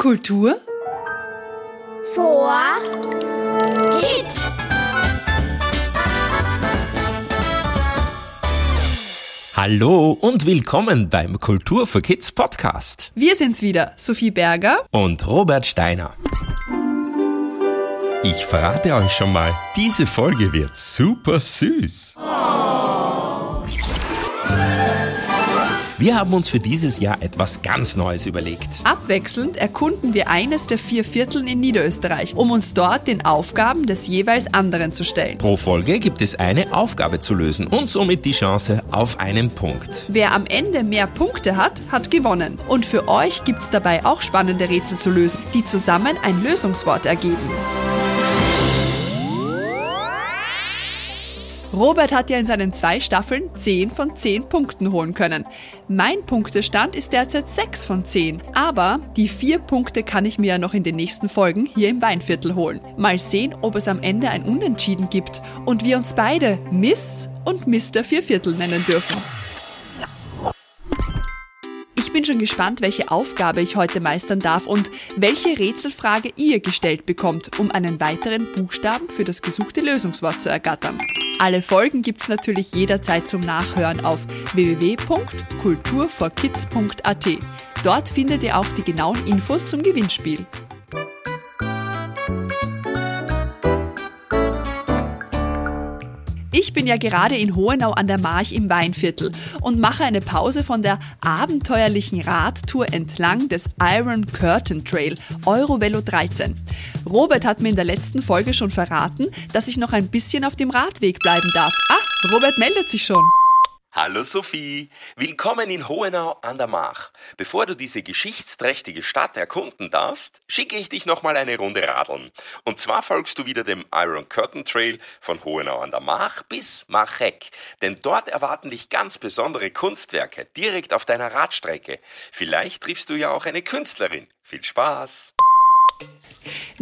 Kultur vor Kids. Hallo und willkommen beim Kultur für Kids Podcast. Wir sind's wieder, Sophie Berger und Robert Steiner. Ich verrate euch schon mal, diese Folge wird super süß. Wir haben uns für dieses Jahr etwas ganz Neues überlegt. Abwechselnd erkunden wir eines der vier Vierteln in Niederösterreich, um uns dort den Aufgaben des jeweils anderen zu stellen. Pro Folge gibt es eine Aufgabe zu lösen und somit die Chance auf einen Punkt. Wer am Ende mehr Punkte hat, hat gewonnen. Und für euch gibt's dabei auch spannende Rätsel zu lösen, die zusammen ein Lösungswort ergeben. Robert hat ja in seinen zwei Staffeln 10 von 10 Punkten holen können. Mein Punktestand ist derzeit 6 von 10. Aber die 4 Punkte kann ich mir ja noch in den nächsten Folgen hier im Weinviertel holen. Mal sehen, ob es am Ende ein Unentschieden gibt und wir uns beide Miss und Mr. Vierviertel nennen dürfen. Ich bin schon gespannt, welche Aufgabe ich heute meistern darf und welche Rätselfrage ihr gestellt bekommt, um einen weiteren Buchstaben für das gesuchte Lösungswort zu ergattern. Alle Folgen gibt's natürlich jederzeit zum Nachhören auf www.kulturforkids.at. Dort findet ihr auch die genauen Infos zum Gewinnspiel. Ich bin ja gerade in Hohenau an der March im Weinviertel und mache eine Pause von der abenteuerlichen Radtour entlang des Iron Curtain Trail, Eurovelo 13. Robert hat mir in der letzten Folge schon verraten, dass ich noch ein bisschen auf dem Radweg bleiben darf. Ah, Robert meldet sich schon. Hallo Sophie, willkommen in Hohenau an der Mach. Bevor du diese geschichtsträchtige Stadt erkunden darfst, schicke ich dich nochmal eine Runde radeln. Und zwar folgst du wieder dem Iron Curtain Trail von Hohenau an der Mach bis Machek. Denn dort erwarten dich ganz besondere Kunstwerke direkt auf deiner Radstrecke. Vielleicht triffst du ja auch eine Künstlerin. Viel Spaß!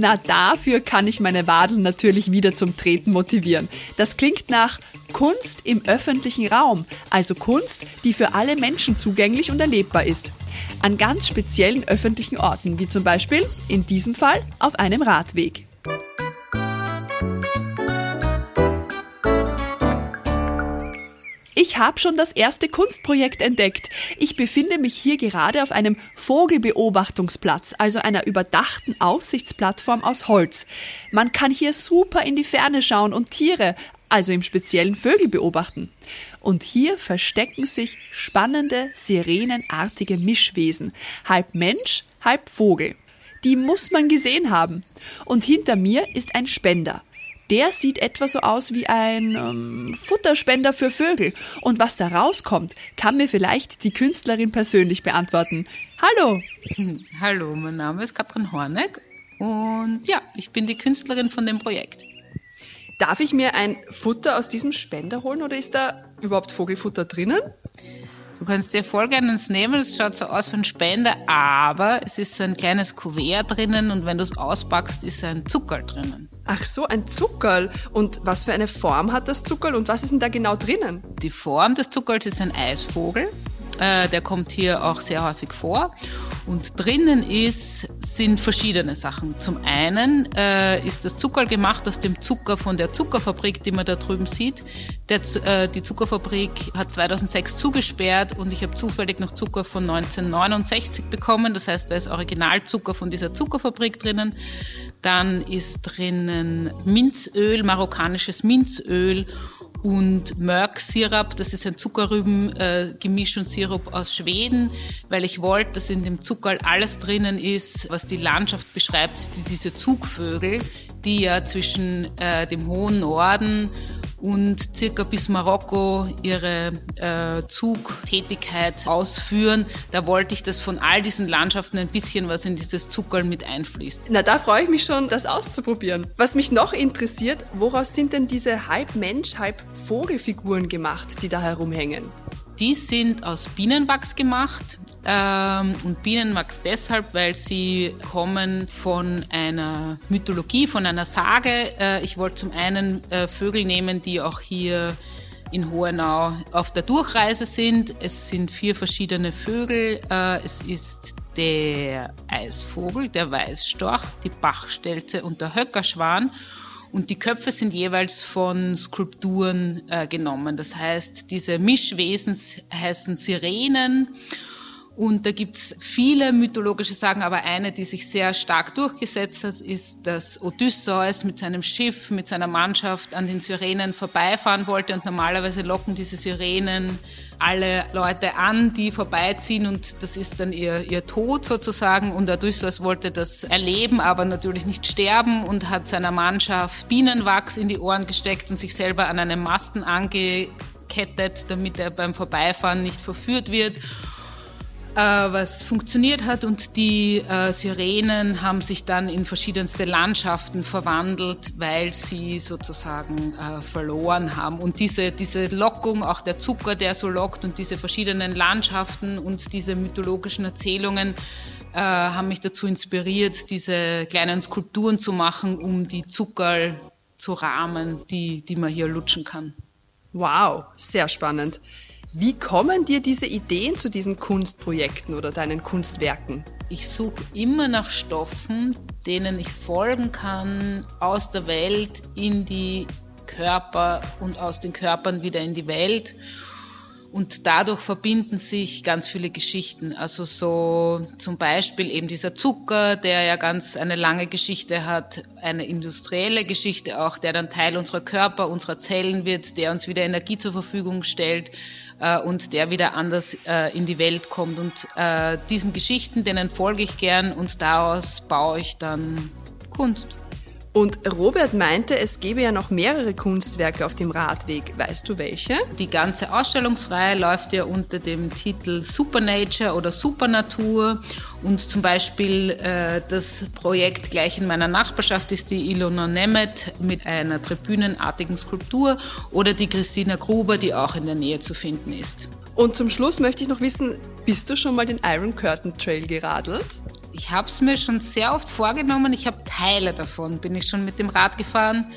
Na, dafür kann ich meine Wadeln natürlich wieder zum Treten motivieren. Das klingt nach Kunst im öffentlichen Raum, also Kunst, die für alle Menschen zugänglich und erlebbar ist. An ganz speziellen öffentlichen Orten, wie zum Beispiel in diesem Fall auf einem Radweg. Ich habe schon das erste Kunstprojekt entdeckt. Ich befinde mich hier gerade auf einem Vogelbeobachtungsplatz, also einer überdachten Aussichtsplattform aus Holz. Man kann hier super in die Ferne schauen und Tiere, also im speziellen Vögel beobachten. Und hier verstecken sich spannende, sirenenartige Mischwesen, halb Mensch, halb Vogel. Die muss man gesehen haben. Und hinter mir ist ein Spender. Der sieht etwa so aus wie ein ähm, Futterspender für Vögel. Und was da rauskommt, kann mir vielleicht die Künstlerin persönlich beantworten. Hallo! Hallo, mein Name ist Katrin Horneck und ja, ich bin die Künstlerin von dem Projekt. Darf ich mir ein Futter aus diesem Spender holen oder ist da überhaupt Vogelfutter drinnen? Du kannst dir voll gerne eins nehmen, das schaut so aus wie ein Spender, aber es ist so ein kleines Kuvert drinnen und wenn du es auspackst, ist ein Zuckerl drinnen. Ach so, ein Zuckerl. Und was für eine Form hat das Zuckerl und was ist denn da genau drinnen? Die Form des Zuckerls ist ein Eisvogel. Äh, der kommt hier auch sehr häufig vor. Und drinnen ist, sind verschiedene Sachen. Zum einen äh, ist das Zuckerl gemacht aus dem Zucker von der Zuckerfabrik, die man da drüben sieht. Der, äh, die Zuckerfabrik hat 2006 zugesperrt und ich habe zufällig noch Zucker von 1969 bekommen. Das heißt, da ist Originalzucker von dieser Zuckerfabrik drinnen. Dann ist drinnen Minzöl, marokkanisches Minzöl und Mörk-Sirup, das ist ein Zuckerrüben-Gemisch äh, und Sirup aus Schweden, weil ich wollte, dass in dem Zuckerl alles drinnen ist, was die Landschaft beschreibt, die, diese Zugvögel, die ja zwischen äh, dem hohen Norden und circa bis Marokko ihre äh, Zugtätigkeit ausführen. Da wollte ich, dass von all diesen Landschaften ein bisschen was in dieses Zuckerl mit einfließt. Na, da freue ich mich schon, das auszuprobieren. Was mich noch interessiert, woraus sind denn diese halb Mensch, halb Vogelfiguren gemacht, die da herumhängen? Die sind aus Bienenwachs gemacht. Ähm, und Bienenwachs deshalb, weil sie kommen von einer Mythologie, von einer Sage. Äh, ich wollte zum einen äh, Vögel nehmen, die auch hier in Hohenau auf der Durchreise sind. Es sind vier verschiedene Vögel. Äh, es ist der Eisvogel, der Weißstorch, die Bachstelze und der Höckerschwan. Und die Köpfe sind jeweils von Skulpturen äh, genommen. Das heißt, diese Mischwesen heißen Sirenen. Und da gibt's viele mythologische Sagen, aber eine, die sich sehr stark durchgesetzt hat, ist, dass Odysseus mit seinem Schiff, mit seiner Mannschaft an den Sirenen vorbeifahren wollte. Und normalerweise locken diese Sirenen alle Leute an, die vorbeiziehen und das ist dann ihr, ihr Tod sozusagen. Und Odysseus wollte das erleben, aber natürlich nicht sterben und hat seiner Mannschaft Bienenwachs in die Ohren gesteckt und sich selber an einem Masten angekettet, damit er beim Vorbeifahren nicht verführt wird was funktioniert hat und die äh, Sirenen haben sich dann in verschiedenste Landschaften verwandelt, weil sie sozusagen äh, verloren haben. Und diese, diese Lockung, auch der Zucker, der so lockt und diese verschiedenen Landschaften und diese mythologischen Erzählungen äh, haben mich dazu inspiriert, diese kleinen Skulpturen zu machen, um die Zucker zu rahmen, die, die man hier lutschen kann. Wow, sehr spannend. Wie kommen dir diese Ideen zu diesen Kunstprojekten oder deinen Kunstwerken? Ich suche immer nach Stoffen, denen ich folgen kann, aus der Welt in die Körper und aus den Körpern wieder in die Welt. Und dadurch verbinden sich ganz viele Geschichten. Also so zum Beispiel eben dieser Zucker, der ja ganz eine lange Geschichte hat, eine industrielle Geschichte auch, der dann Teil unserer Körper, unserer Zellen wird, der uns wieder Energie zur Verfügung stellt äh, und der wieder anders äh, in die Welt kommt. Und äh, diesen Geschichten, denen folge ich gern und daraus baue ich dann Kunst. Und Robert meinte, es gäbe ja noch mehrere Kunstwerke auf dem Radweg. Weißt du welche? Die ganze Ausstellungsreihe läuft ja unter dem Titel Supernature oder Supernatur. Und zum Beispiel äh, das Projekt gleich in meiner Nachbarschaft ist die Ilona Nemeth mit einer tribünenartigen Skulptur oder die Christina Gruber, die auch in der Nähe zu finden ist. Und zum Schluss möchte ich noch wissen, bist du schon mal den Iron Curtain Trail geradelt? Ich habe es mir schon sehr oft vorgenommen. Ich habe Teile davon, bin ich schon mit dem Rad gefahren.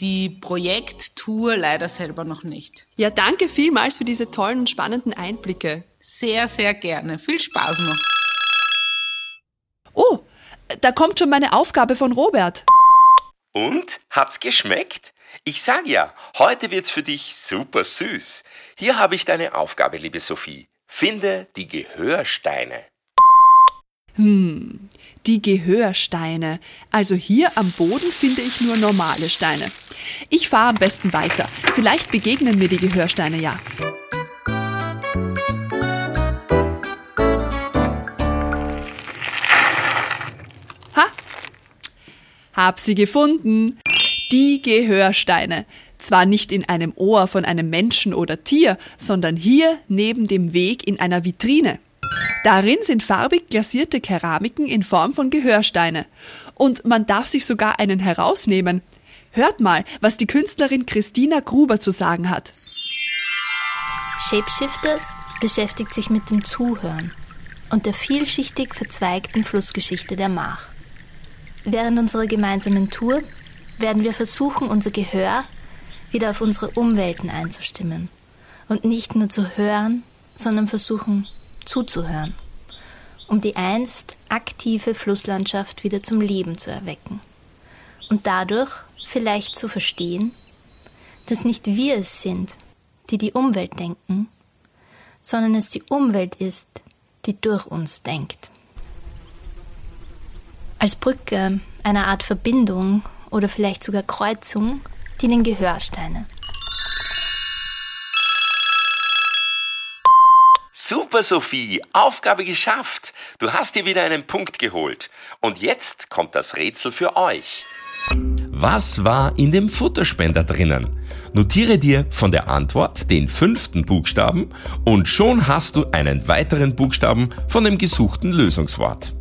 Die Projekttour leider selber noch nicht. Ja, danke vielmals für diese tollen und spannenden Einblicke. Sehr, sehr gerne. Viel Spaß noch. Oh, da kommt schon meine Aufgabe von Robert. Und? Hat's geschmeckt? Ich sag ja, heute wird's für dich super süß. Hier habe ich deine Aufgabe, liebe Sophie. Finde die Gehörsteine. Hm, die Gehörsteine. Also hier am Boden finde ich nur normale Steine. Ich fahre am besten weiter. Vielleicht begegnen mir die Gehörsteine ja. Ha! Hab sie gefunden. Die Gehörsteine. Zwar nicht in einem Ohr von einem Menschen oder Tier, sondern hier neben dem Weg in einer Vitrine. Darin sind farbig glasierte Keramiken in Form von Gehörsteine. Und man darf sich sogar einen herausnehmen. Hört mal, was die Künstlerin Christina Gruber zu sagen hat. Shapeshifters beschäftigt sich mit dem Zuhören und der vielschichtig verzweigten Flussgeschichte der Mach. Während unserer gemeinsamen Tour werden wir versuchen, unser Gehör wieder auf unsere Umwelten einzustimmen und nicht nur zu hören, sondern versuchen, zuzuhören, um die einst aktive Flusslandschaft wieder zum Leben zu erwecken und dadurch vielleicht zu verstehen, dass nicht wir es sind, die die Umwelt denken, sondern es die Umwelt ist, die durch uns denkt. Als Brücke, einer Art Verbindung oder vielleicht sogar Kreuzung dienen Gehörsteine. Super, Sophie, Aufgabe geschafft. Du hast dir wieder einen Punkt geholt. Und jetzt kommt das Rätsel für euch. Was war in dem Futterspender drinnen? Notiere dir von der Antwort den fünften Buchstaben und schon hast du einen weiteren Buchstaben von dem gesuchten Lösungswort.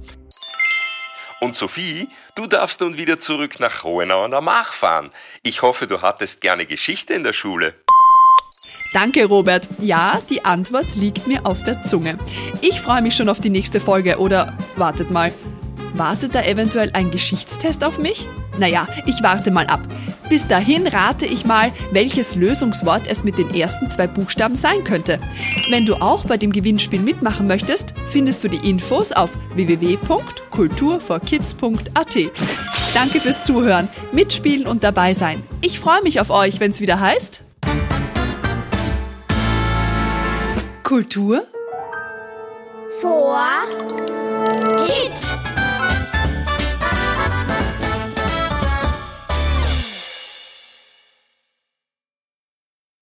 Und Sophie, du darfst nun wieder zurück nach Hohenau an der fahren. Ich hoffe, du hattest gerne Geschichte in der Schule. Danke, Robert. Ja, die Antwort liegt mir auf der Zunge. Ich freue mich schon auf die nächste Folge. Oder wartet mal. Wartet da eventuell ein Geschichtstest auf mich? Naja, ich warte mal ab. Bis dahin rate ich mal, welches Lösungswort es mit den ersten zwei Buchstaben sein könnte. Wenn du auch bei dem Gewinnspiel mitmachen möchtest, findest du die Infos auf www.kulturforkids.at. Danke fürs Zuhören, mitspielen und dabei sein. Ich freue mich auf euch, wenn es wieder heißt. Kultur vor Kids.